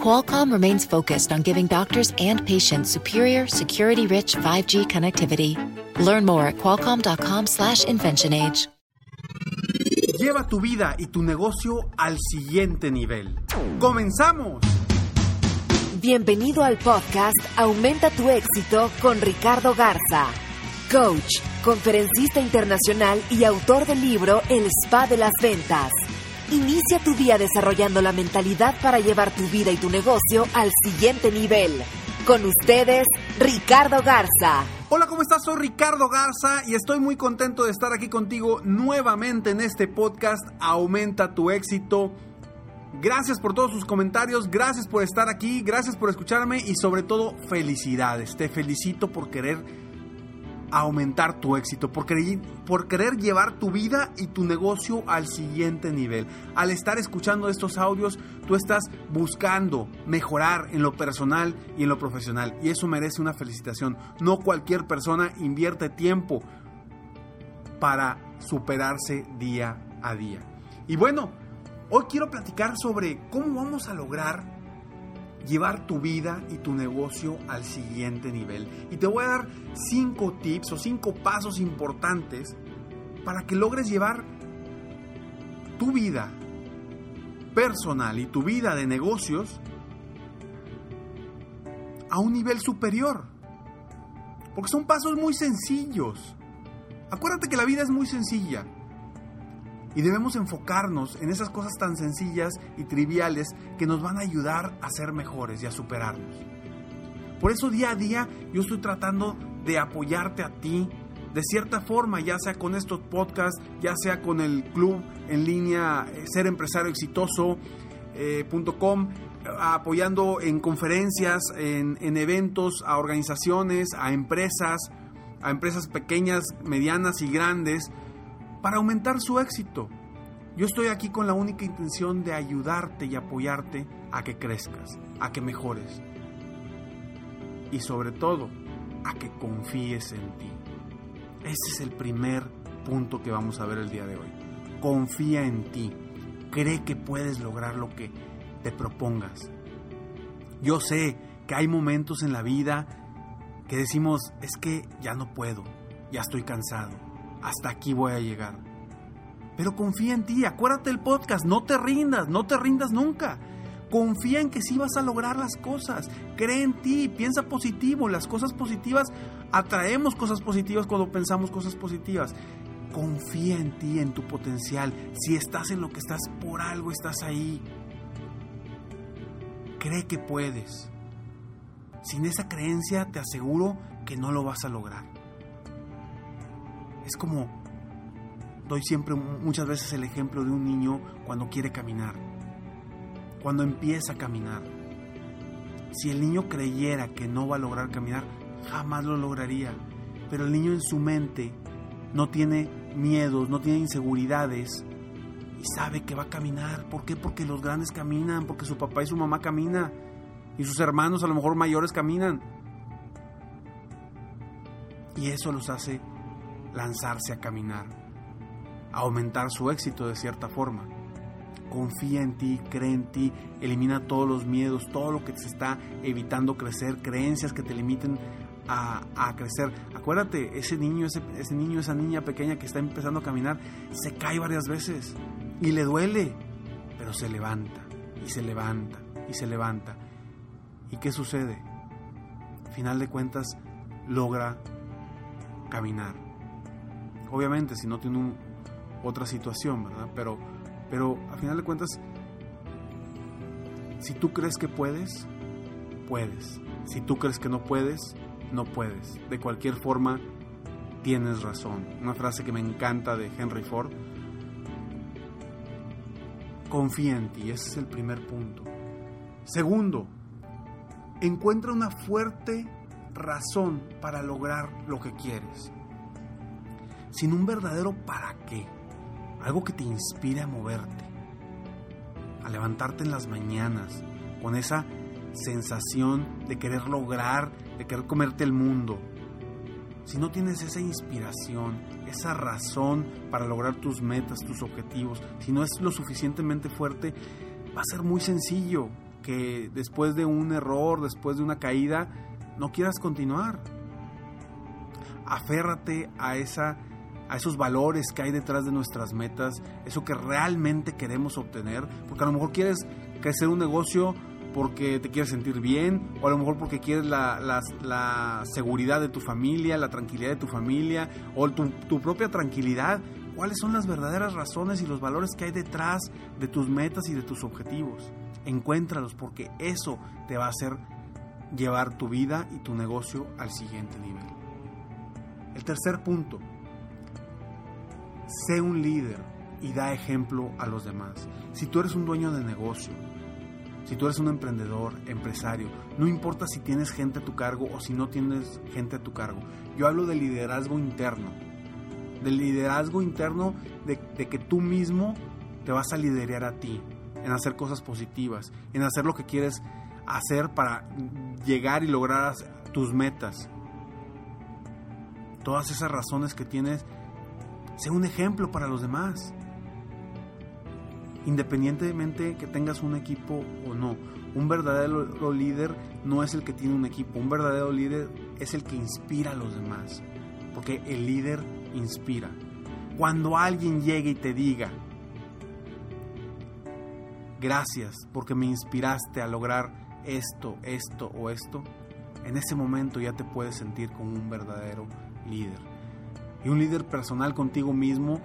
Qualcomm remains focused on giving doctors and patients superior, security-rich 5G connectivity. Learn more at qualcomm.com/inventionage. Lleva tu vida y tu negocio al siguiente nivel. ¡Comenzamos! Bienvenido al podcast Aumenta tu éxito con Ricardo Garza, coach, conferencista internacional y autor del libro El Spa de las Ventas. Inicia tu día desarrollando la mentalidad para llevar tu vida y tu negocio al siguiente nivel. Con ustedes, Ricardo Garza. Hola, ¿cómo estás? Soy Ricardo Garza y estoy muy contento de estar aquí contigo nuevamente en este podcast Aumenta tu éxito. Gracias por todos sus comentarios, gracias por estar aquí, gracias por escucharme y sobre todo felicidades. Te felicito por querer aumentar tu éxito, por querer, por querer llevar tu vida y tu negocio al siguiente nivel. Al estar escuchando estos audios, tú estás buscando mejorar en lo personal y en lo profesional. Y eso merece una felicitación. No cualquier persona invierte tiempo para superarse día a día. Y bueno, hoy quiero platicar sobre cómo vamos a lograr llevar tu vida y tu negocio al siguiente nivel. Y te voy a dar cinco tips o cinco pasos importantes para que logres llevar tu vida personal y tu vida de negocios a un nivel superior. Porque son pasos muy sencillos. Acuérdate que la vida es muy sencilla. Y debemos enfocarnos en esas cosas tan sencillas y triviales que nos van a ayudar a ser mejores y a superarnos. Por eso día a día yo estoy tratando de apoyarte a ti de cierta forma, ya sea con estos podcasts, ya sea con el club en línea eh, serempresarioexitoso.com, eh, apoyando en conferencias, en, en eventos, a organizaciones, a empresas, a empresas pequeñas, medianas y grandes, para aumentar su éxito. Yo estoy aquí con la única intención de ayudarte y apoyarte a que crezcas, a que mejores. Y sobre todo, a que confíes en ti. Ese es el primer punto que vamos a ver el día de hoy. Confía en ti. Cree que puedes lograr lo que te propongas. Yo sé que hay momentos en la vida que decimos, es que ya no puedo, ya estoy cansado hasta aquí voy a llegar. Pero confía en ti, acuérdate del podcast, no te rindas, no te rindas nunca. Confía en que sí vas a lograr las cosas. Cree en ti, piensa positivo. Las cosas positivas, atraemos cosas positivas cuando pensamos cosas positivas. Confía en ti, en tu potencial. Si estás en lo que estás, por algo estás ahí. Cree que puedes. Sin esa creencia te aseguro que no lo vas a lograr. Es como, doy siempre muchas veces el ejemplo de un niño cuando quiere caminar, cuando empieza a caminar. Si el niño creyera que no va a lograr caminar, jamás lo lograría. Pero el niño en su mente no tiene miedos, no tiene inseguridades y sabe que va a caminar. ¿Por qué? Porque los grandes caminan, porque su papá y su mamá caminan y sus hermanos a lo mejor mayores caminan. Y eso los hace lanzarse a caminar, a aumentar su éxito de cierta forma. Confía en ti, cree en ti, elimina todos los miedos, todo lo que te está evitando crecer, creencias que te limiten a, crecer. Acuérdate, ese niño, ese, ese niño, esa niña pequeña que está empezando a caminar, se cae varias veces y le duele, pero se levanta y se levanta y se levanta. ¿Y qué sucede? Final de cuentas, logra caminar. Obviamente, si no tiene otra situación, ¿verdad? Pero, pero a final de cuentas, si tú crees que puedes, puedes. Si tú crees que no puedes, no puedes. De cualquier forma, tienes razón. Una frase que me encanta de Henry Ford. Confía en ti, ese es el primer punto. Segundo, encuentra una fuerte razón para lograr lo que quieres. Sin un verdadero para qué. Algo que te inspire a moverte, a levantarte en las mañanas con esa sensación de querer lograr, de querer comerte el mundo. Si no tienes esa inspiración, esa razón para lograr tus metas, tus objetivos, si no es lo suficientemente fuerte, va a ser muy sencillo que después de un error, después de una caída, no quieras continuar. Aférrate a esa a esos valores que hay detrás de nuestras metas, eso que realmente queremos obtener, porque a lo mejor quieres crecer un negocio porque te quieres sentir bien, o a lo mejor porque quieres la, la, seguridad de tu familia, la tranquilidad de tu familia, o tu, tu propia tranquilidad. ¿Cuáles son las verdaderas razones y los valores que hay detrás de tus metas y de tus objetivos? Encuéntralos porque eso te va a hacer llevar tu vida y tu negocio al siguiente nivel. El tercer punto, sé un líder y da ejemplo a los demás. Si tú eres un dueño de negocio, si tú eres un emprendedor, empresario, no importa si tienes gente a tu cargo o si no tienes gente a tu cargo. Yo hablo de liderazgo interno. Del liderazgo interno de, que tú mismo te vas a liderar a ti, en hacer cosas positivas, en hacer lo que quieres hacer para llegar y lograr tus metas. Todas esas razones que tienes Sé un ejemplo para los demás. Independientemente que tengas un equipo o no. Un verdadero líder no es el que tiene un equipo. Un verdadero líder es el que inspira a los demás. Porque el líder inspira. Cuando alguien llegue y te diga, gracias porque me inspiraste a lograr esto, esto o esto, en ese momento ya te puedes sentir como un verdadero líder y un líder personal contigo mismo,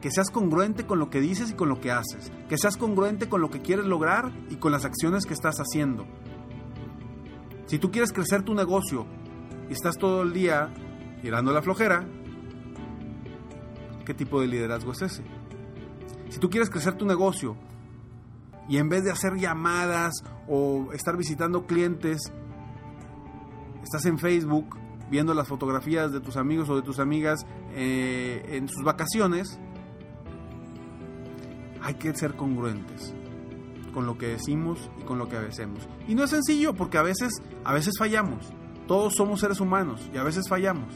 que seas congruente con lo que dices y con lo que haces, que seas congruente con lo que quieres lograr y con las acciones que estás haciendo. Si tú quieres crecer tu negocio y estás todo el día tirando la flojera, ¿qué tipo de liderazgo es ese? Si tú quieres crecer tu negocio y en vez de hacer llamadas o estar visitando clientes, estás en Facebook viendo las fotografías de tus amigos o de tus amigas eh, en sus vacaciones, hay que ser congruentes con lo que decimos y con lo que hacemos. Y no es sencillo porque a veces, a veces fallamos. Todos somos seres humanos y a veces fallamos.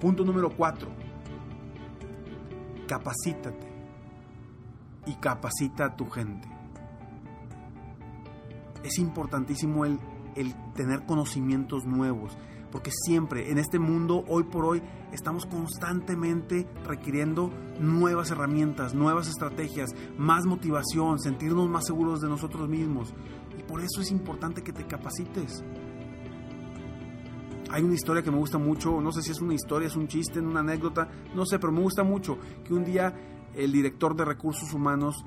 Punto número cuatro. Capacítate y capacita a tu gente. Es importantísimo el el tener conocimientos nuevos. Porque siempre en este mundo, hoy por hoy, estamos constantemente requiriendo nuevas herramientas, nuevas estrategias, más motivación, sentirnos más seguros de nosotros mismos. Y por eso es importante que te capacites. Hay una historia que me gusta mucho, no sé si es una historia, es un chiste, una anécdota, no sé, pero me gusta mucho que un día el director de recursos humanos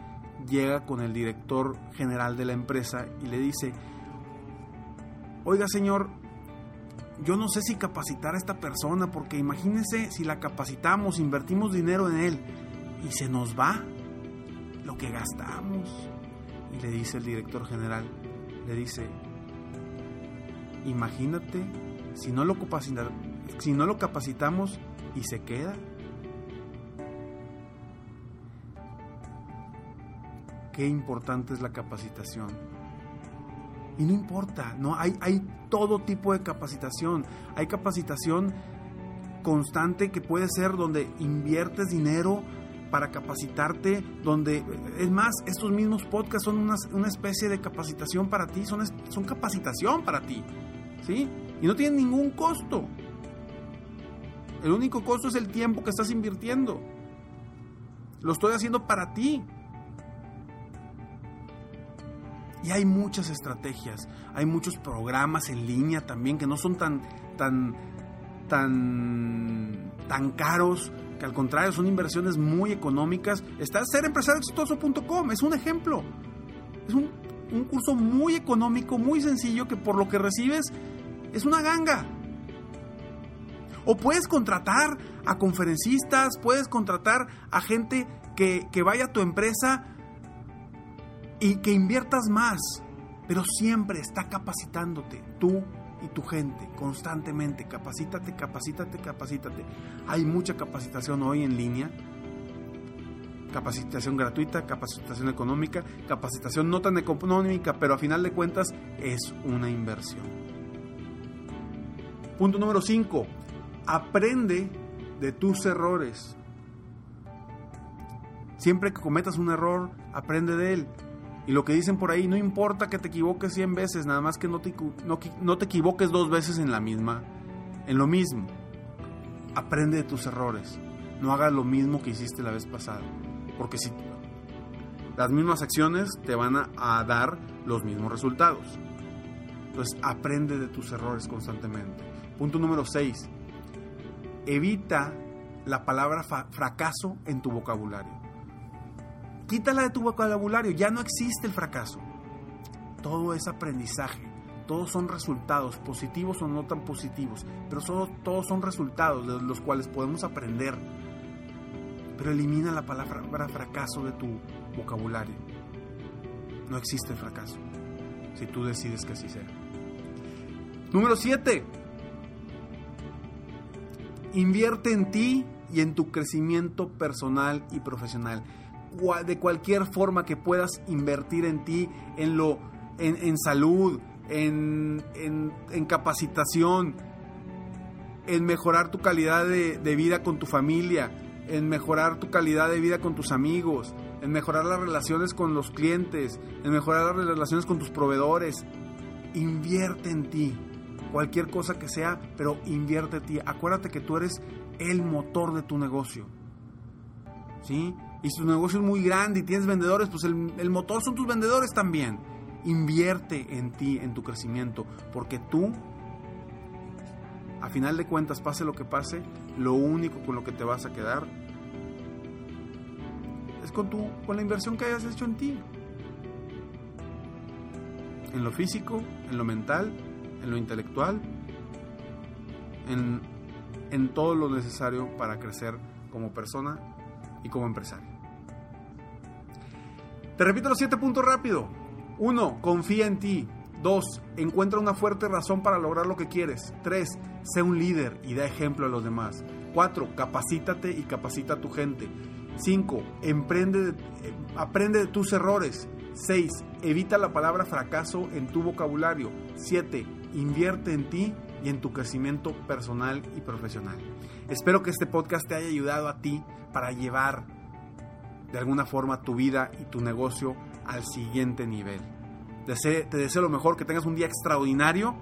llega con el director general de la empresa y le dice, oiga señor, yo no sé si capacitar a esta persona, porque imagínense si la capacitamos, invertimos dinero en él y se nos va lo que gastamos. Y le dice el director general, le dice, imagínate si no lo, si no lo capacitamos y se queda. Qué importante es la capacitación y no importa, ¿no? Hay, hay todo tipo de capacitación. Hay capacitación constante que puede ser donde inviertes dinero para capacitarte, donde, es más, estos mismos podcasts son una, especie de capacitación para ti, son, son capacitación para ti, ¿sí? Y no tienen ningún costo. El único costo es el tiempo que estás invirtiendo. Lo estoy haciendo para ti. Y hay muchas estrategias, hay muchos programas en línea también que no son tan, tan, tan, tan caros, que al contrario son inversiones muy económicas. Está serempresarioexitoso.com, es un ejemplo. Es un, un curso muy económico, muy sencillo, que por lo que recibes es una ganga. O puedes contratar a conferencistas, puedes contratar a gente que, que vaya a tu empresa y que inviertas más, pero siempre está capacitándote tú y tu gente constantemente. Capacítate, capacítate, capacítate. Hay mucha capacitación hoy en línea. Capacitación gratuita, capacitación económica, capacitación no tan económica, pero a final de cuentas es una inversión. Punto número 5. Aprende de tus errores. Siempre que cometas un error, aprende de él. Y lo que dicen por ahí, no importa que te equivoques 100 veces, nada más que no te, no, te equivoques dos veces en la misma, en lo mismo. Aprende de tus errores. No hagas lo mismo que hiciste la vez pasada. Porque si las mismas acciones te van a, a dar los mismos resultados. Entonces, aprende de tus errores constantemente. Punto número 6. Evita la palabra fracaso en tu vocabulario. Quítala de tu vocabulario, ya no existe el fracaso. Todo es aprendizaje, todos son resultados, positivos o no tan positivos, pero todos son resultados de los cuales podemos aprender. Pero elimina la palabra fracaso de tu vocabulario. No existe el fracaso, si tú decides que así sea. Número 7. Invierte en ti y en tu crecimiento personal y profesional de cualquier forma que puedas invertir en ti, en, lo, en, salud, en, capacitación, en mejorar tu calidad de, de vida con tu familia, en mejorar tu calidad de vida con tus amigos, en mejorar las relaciones con los clientes, en mejorar las relaciones con tus proveedores. Invierte en ti, cualquier cosa que sea, pero invierte en ti. Acuérdate que tú eres el motor de tu negocio. ¿Sí? Y si tu negocio es muy grande y tienes vendedores, pues el, motor son tus vendedores también. Invierte en ti, en tu crecimiento, porque tú, a final de cuentas, pase lo que pase, lo único con lo que te vas a quedar es con, tu, con la inversión que hayas hecho en ti. En lo físico, en lo mental, en lo intelectual, en, en todo lo necesario para crecer como persona y como empresario. Te repito los siete puntos rápido. 1. Confía en ti. 2. Encuentra una fuerte razón para lograr lo que quieres. 3. Sé un líder y da ejemplo a los demás. 4. Capacítate y capacita a tu gente. 5. Emprende, eh, aprende de tus errores. 6. Evita la palabra fracaso en tu vocabulario. 7. Invierte en ti y en tu crecimiento personal y profesional. Espero que este podcast te haya ayudado a ti para llevar de alguna forma tu vida y tu negocio al siguiente nivel. te deseo lo mejor, que tengas un día extraordinario.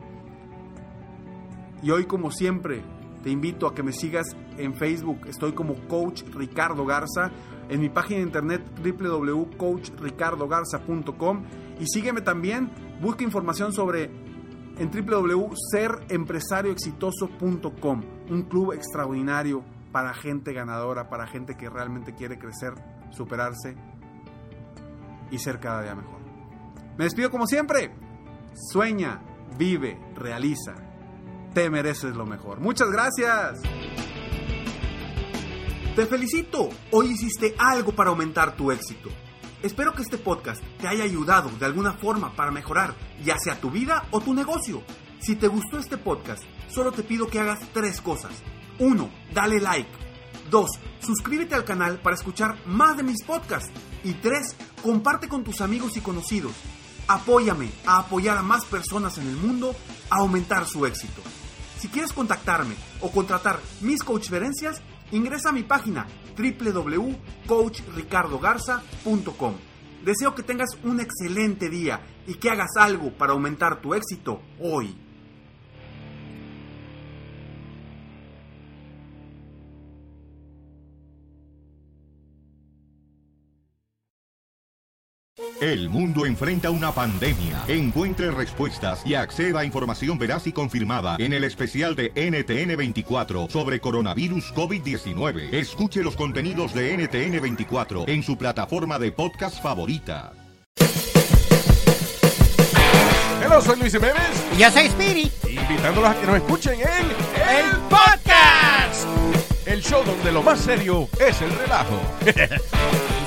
Y hoy, como siempre, te invito a que me sigas en Facebook. Estoy como Coach Ricardo Garza. En mi página de internet www.coachricardogarza.com. Y sígueme también. Busca información sobre en www.serempresarioexitoso.com, un club extraordinario para gente ganadora, para gente que realmente quiere crecer, superarse y ser cada día mejor. Me despido como siempre. Sueña, vive, realiza. Te mereces lo mejor. Muchas gracias. Te felicito. Hoy hiciste algo para aumentar tu éxito. Espero que este podcast te haya ayudado de alguna forma para mejorar ya sea tu vida o tu negocio. Si te gustó este podcast, solo te pido que hagas tres cosas. 1. Dale like. 2. Suscríbete al canal para escuchar más de mis podcasts. Y 3. Comparte con tus amigos y conocidos. Apóyame a apoyar a más personas en el mundo a aumentar su éxito. Si quieres contactarme o contratar mis coachferencias, ingresa a mi página www.coachricardogarza.com. Deseo que tengas un excelente día y que hagas algo para aumentar tu éxito hoy. El mundo enfrenta una pandemia. Encuentre respuestas y acceda a información veraz y confirmada en el especial de NTN24 sobre coronavirus COVID-19. Escuche los contenidos de NTN24 en su plataforma de podcast favorita. Hola, soy Luis Jiménez. Y yo soy Spirit. Invitándolos a que nos escuchen en el podcast el show donde lo más serio es el relajo.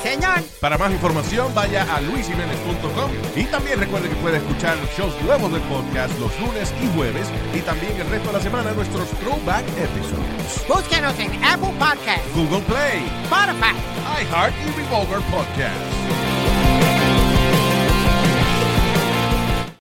Señor. Para más información, vaya a luisimenez.com y también recuerde que puede escuchar shows nuevos del podcast los lunes y jueves y también el resto de la semana nuestros throwback episodes. Búsquenos en Apple Podcast, Google Play, Spotify, iHeart y Revolver Podcast.